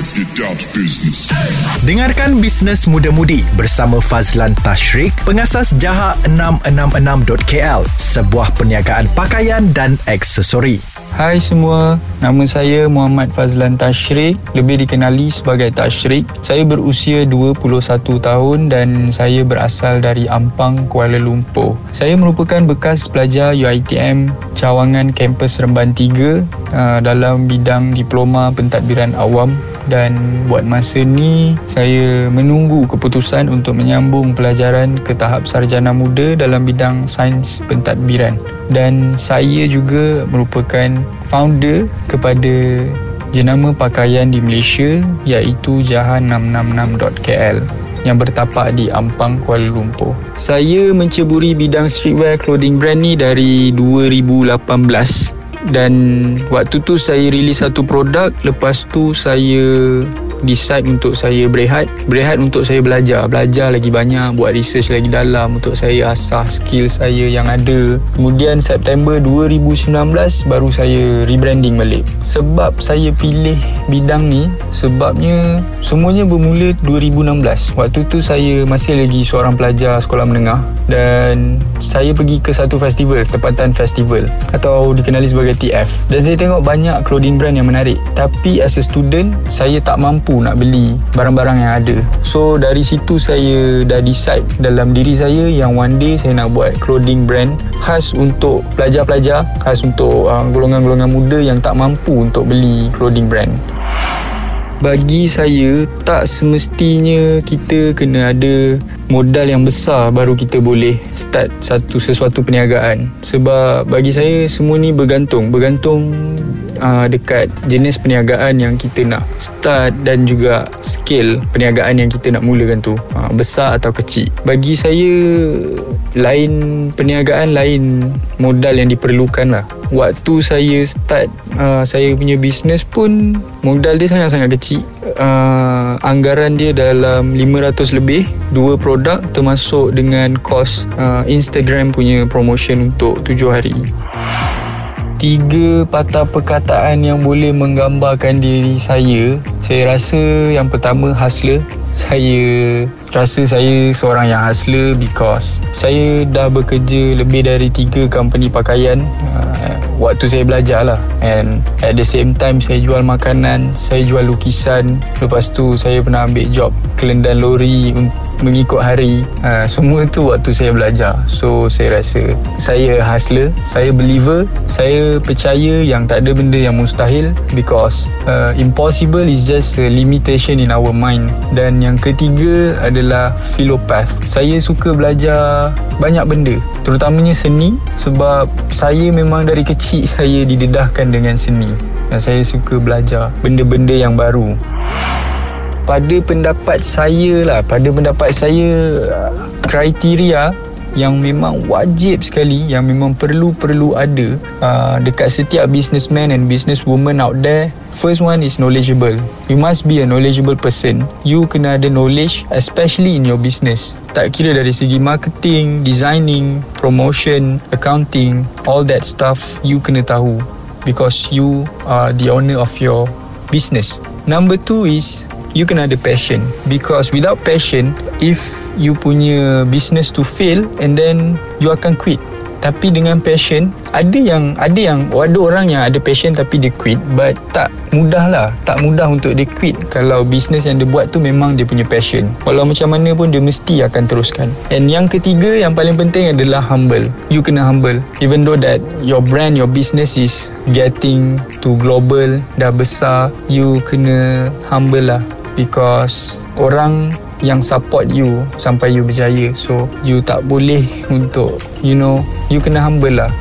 Let's get down to business. Dengarkan Bisnes Muda-Mudi bersama Fazlan Tashrik, pengasas Jaha666.KL, sebuah perniagaan pakaian dan aksesori. Hai semua, nama saya Muhammad Fazlan Tashrik, lebih dikenali sebagai Tashrik. Saya berusia 21 tahun dan saya berasal dari Ampang, Kuala Lumpur. Saya merupakan bekas pelajar UiTM Cawangan Kampus Remban 3 uh, dalam bidang diploma pentadbiran awam dan buat masa ni saya menunggu keputusan untuk menyambung pelajaran ke tahap sarjana muda dalam bidang sains pentadbiran dan saya juga merupakan founder kepada jenama pakaian di Malaysia iaitu jahan666.kl yang bertapak di Ampang, Kuala Lumpur. Saya menceburi bidang streetwear clothing brand ni dari 2018 dan waktu tu saya rilis satu produk lepas tu saya decide untuk saya berehat berehat untuk saya belajar. Belajar lagi banyak buat research lagi dalam untuk saya asah skill saya yang ada. Kemudian September 2019 baru saya rebranding balik. Sebab saya pilih bidang ni sebabnya semuanya bermula 2016 waktu tu saya masih lagi seorang pelajar sekolah menengah dan saya pergi ke satu festival tempatan festival atau dikenali sebagai TF dan saya tengok banyak clothing brand yang menarik. Tapi as a student saya tak mampu nak beli barang-barang yang ada. So dari situ saya dah decide dalam diri saya yang one day saya nak buat clothing brand khas untuk pelajar-pelajar khas untuk uh, golongan-golongan muda yang tak mampu untuk beli clothing brand. Bagi saya tak semestinya kita kena ada modal yang besar baru kita boleh start satu sesuatu perniagaan. Sebab bagi saya semua ni bergantung bergantung uh, dekat jenis perniagaan yang kita nak start dan juga skill perniagaan yang kita nak mulakan tu. Uh, besar atau kecil. Bagi saya lain perniagaan lain modal yang diperlukan lah. Waktu saya start uh, saya punya bisnes pun modal dia sangat-sangat kecil. Uh, anggaran dia dalam 500 lebih dua produk termasuk dengan kos uh, Instagram punya promotion untuk 7 hari tiga patah perkataan yang boleh menggambarkan diri saya. Saya rasa yang pertama hustler. Saya rasa saya seorang yang hustler because saya dah bekerja lebih dari tiga company pakaian. Uh, waktu saya belajar lah and at the same time saya jual makanan saya jual lukisan. Lepas tu saya pernah ambil job kelendan lori mengikut hari. Uh, semua tu waktu saya belajar. So saya rasa saya hustler saya believer saya percaya yang tak ada benda yang mustahil because uh, impossible is just a limitation in our mind. Dan yang ketiga adalah filopath saya suka belajar banyak benda terutamanya seni sebab saya memang dari kecil saya didedahkan dengan seni. Dan saya suka belajar benda-benda yang baru. Pada pendapat saya lah pada pendapat saya kriteria yang memang wajib sekali yang memang perlu-perlu ada uh, dekat setiap businessman and businesswoman out there. First one is knowledgeable. You must be a knowledgeable person. You kena ada knowledge especially in your business. Tak kira dari segi marketing designing promotion accounting all that stuff you kena tahu. Because you are the owner of your business. Number two is you kena ada passion. Because without passion if you punya business to fail and then you akan quit. Tapi dengan passion ada yang ada yang ada orang yang ada passion tapi dia quit. But tak mudah lah. Tak mudah untuk dia quit. Kalau bisnes yang dia buat tu memang dia punya passion. Walau macam mana pun dia mesti akan teruskan. And yang ketiga yang paling penting adalah humble. You kena humble. Even though that your brand your business is getting to global dah besar you kena humble lah because orang yang support you sampai you berjaya so you tak boleh untuk you know you kena humble lah.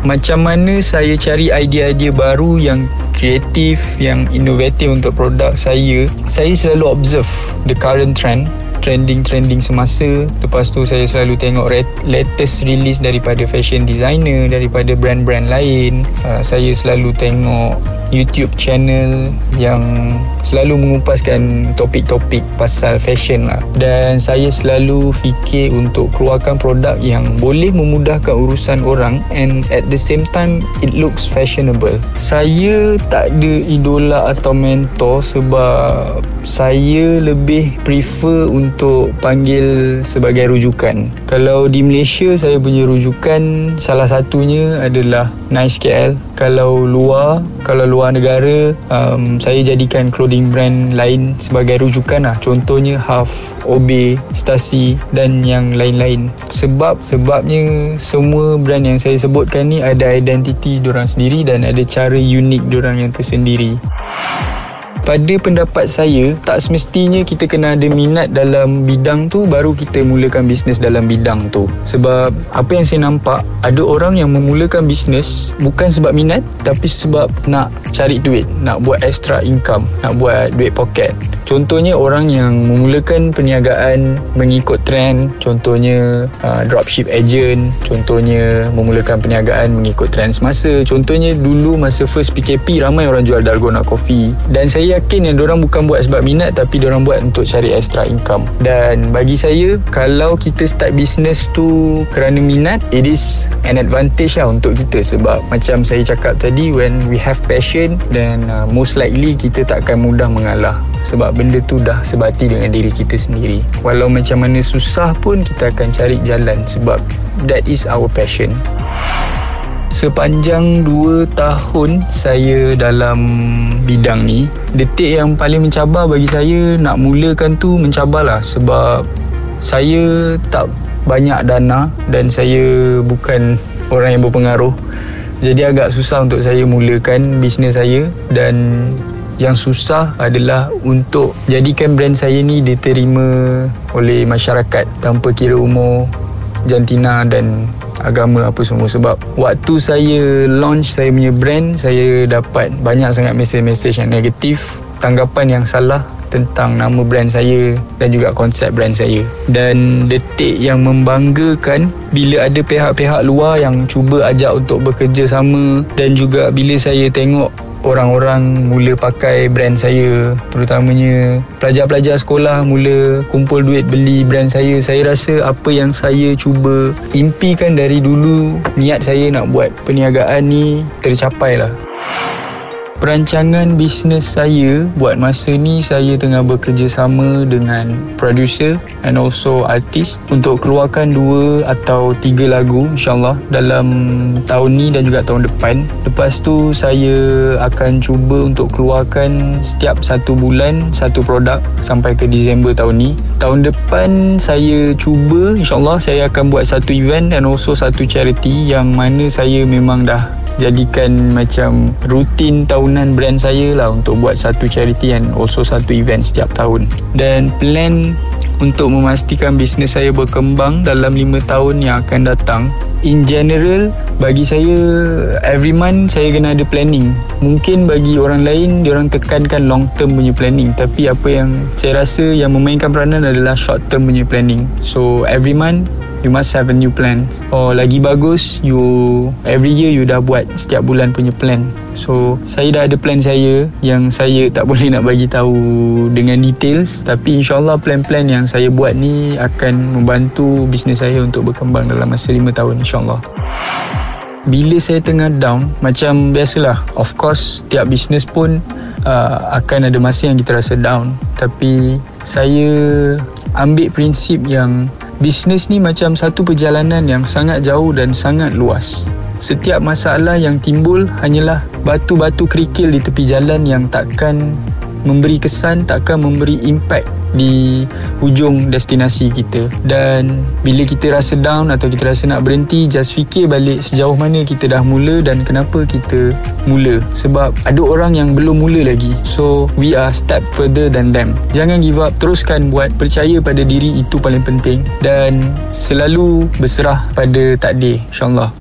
Macam mana saya cari idea-idea baru yang kreatif yang inovatif untuk produk saya? Saya selalu observe the current trend trending-trending semasa. Lepas tu saya selalu tengok latest release daripada fashion designer daripada brand-brand lain. Uh, saya selalu tengok YouTube channel yang selalu mengupaskan topik-topik pasal fashion lah. Dan saya selalu fikir untuk keluarkan produk yang boleh memudahkan urusan orang and at the same time it looks fashionable. Saya tak ada idola atau mentor sebab saya lebih prefer untuk panggil sebagai rujukan. Kalau di Malaysia saya punya rujukan salah satunya adalah Nice KL. Kalau luar, kalau luar negara, um, saya jadikan clothing brand lain sebagai rujukan lah. Contohnya Half, OB, Stasi dan yang lain-lain. Sebab sebabnya semua brand yang saya sebutkan ni ada identiti diorang sendiri dan ada cara unik diorang yang tersendiri pada pendapat saya tak semestinya kita kena ada minat dalam bidang tu baru kita mulakan bisnes dalam bidang tu. Sebab apa yang saya nampak ada orang yang memulakan bisnes bukan sebab minat tapi sebab nak cari duit nak buat extra income nak buat duit pocket contohnya orang yang memulakan perniagaan mengikut trend contohnya uh, dropship agent contohnya memulakan perniagaan mengikut trend semasa contohnya dulu masa first PKP ramai orang jual dalgona coffee. Dan saya yakin yang orang bukan buat sebab minat tapi orang buat untuk cari extra income. Dan bagi saya kalau kita start business tu kerana minat it is an advantage lah untuk kita. Sebab macam saya cakap tadi when we have passion then uh, most likely kita tak akan mudah mengalah. Sebab benda tu dah sebati dengan diri kita sendiri. Walau macam mana susah pun kita akan cari jalan sebab that is our passion Sepanjang 2 tahun saya dalam bidang ni Detik yang paling mencabar bagi saya nak mulakan tu mencabarlah Sebab saya tak banyak dana dan saya bukan orang yang berpengaruh. Jadi agak susah untuk saya mulakan bisnes saya Dan yang susah adalah untuk jadikan brand saya ni diterima oleh masyarakat tanpa kira umur, jantina dan agama apa semua. Sebab waktu saya launch saya punya brand saya dapat banyak sangat mesej-mesej yang negatif tanggapan yang salah tentang nama brand saya dan juga konsep brand saya. Dan detik yang membanggakan bila ada pihak-pihak luar yang cuba ajak untuk bekerja sama dan juga bila saya tengok orang-orang mula pakai brand saya terutamanya pelajar-pelajar sekolah mula kumpul duit beli brand saya. Saya rasa apa yang saya cuba impikan dari dulu niat saya nak buat perniagaan ni tercapai lah perancangan bisnes saya buat masa ni saya tengah bekerjasama dengan producer and also artis untuk keluarkan dua atau tiga lagu insyaAllah dalam tahun ni dan juga tahun depan. Lepas tu saya akan cuba untuk keluarkan setiap satu bulan satu produk sampai ke Disember tahun ni. Tahun depan saya cuba insyaAllah saya akan buat satu event and also satu charity yang mana saya memang dah jadikan macam rutin tahunan brand saya lah untuk buat satu charity and also satu event setiap tahun. Dan plan untuk memastikan bisnes saya berkembang dalam 5 tahun yang akan datang in general bagi saya every month saya kena ada planning. Mungkin bagi orang lain dia orang tekankan long term punya planning. Tapi apa yang saya rasa yang memainkan peranan adalah short term punya planning. So every month you must have a new plan. Or lagi bagus you every year you dah buat setiap bulan punya plan. So saya dah ada plan saya yang saya tak boleh nak bagi tahu dengan details. Tapi insyaallah plan-plan yang saya buat ni akan membantu bisnes saya untuk berkembang dalam masa 5 tahun insyaallah. Bila saya tengah down macam biasalah of course setiap bisnes pun uh, akan ada masa yang kita rasa down. Tapi saya ambil prinsip yang Bisnes ni macam satu perjalanan yang sangat jauh dan sangat luas. Setiap masalah yang timbul hanyalah batu-batu kerikil di tepi jalan yang takkan memberi kesan, takkan memberi impact di hujung destinasi kita. Dan bila kita rasa down atau kita rasa nak berhenti just fikir balik sejauh mana kita dah mula dan kenapa kita mula. Sebab ada orang yang belum mula lagi. So we are step further than them. Jangan give up. Teruskan buat. Percaya pada diri itu paling penting. Dan selalu berserah pada takdir insyaAllah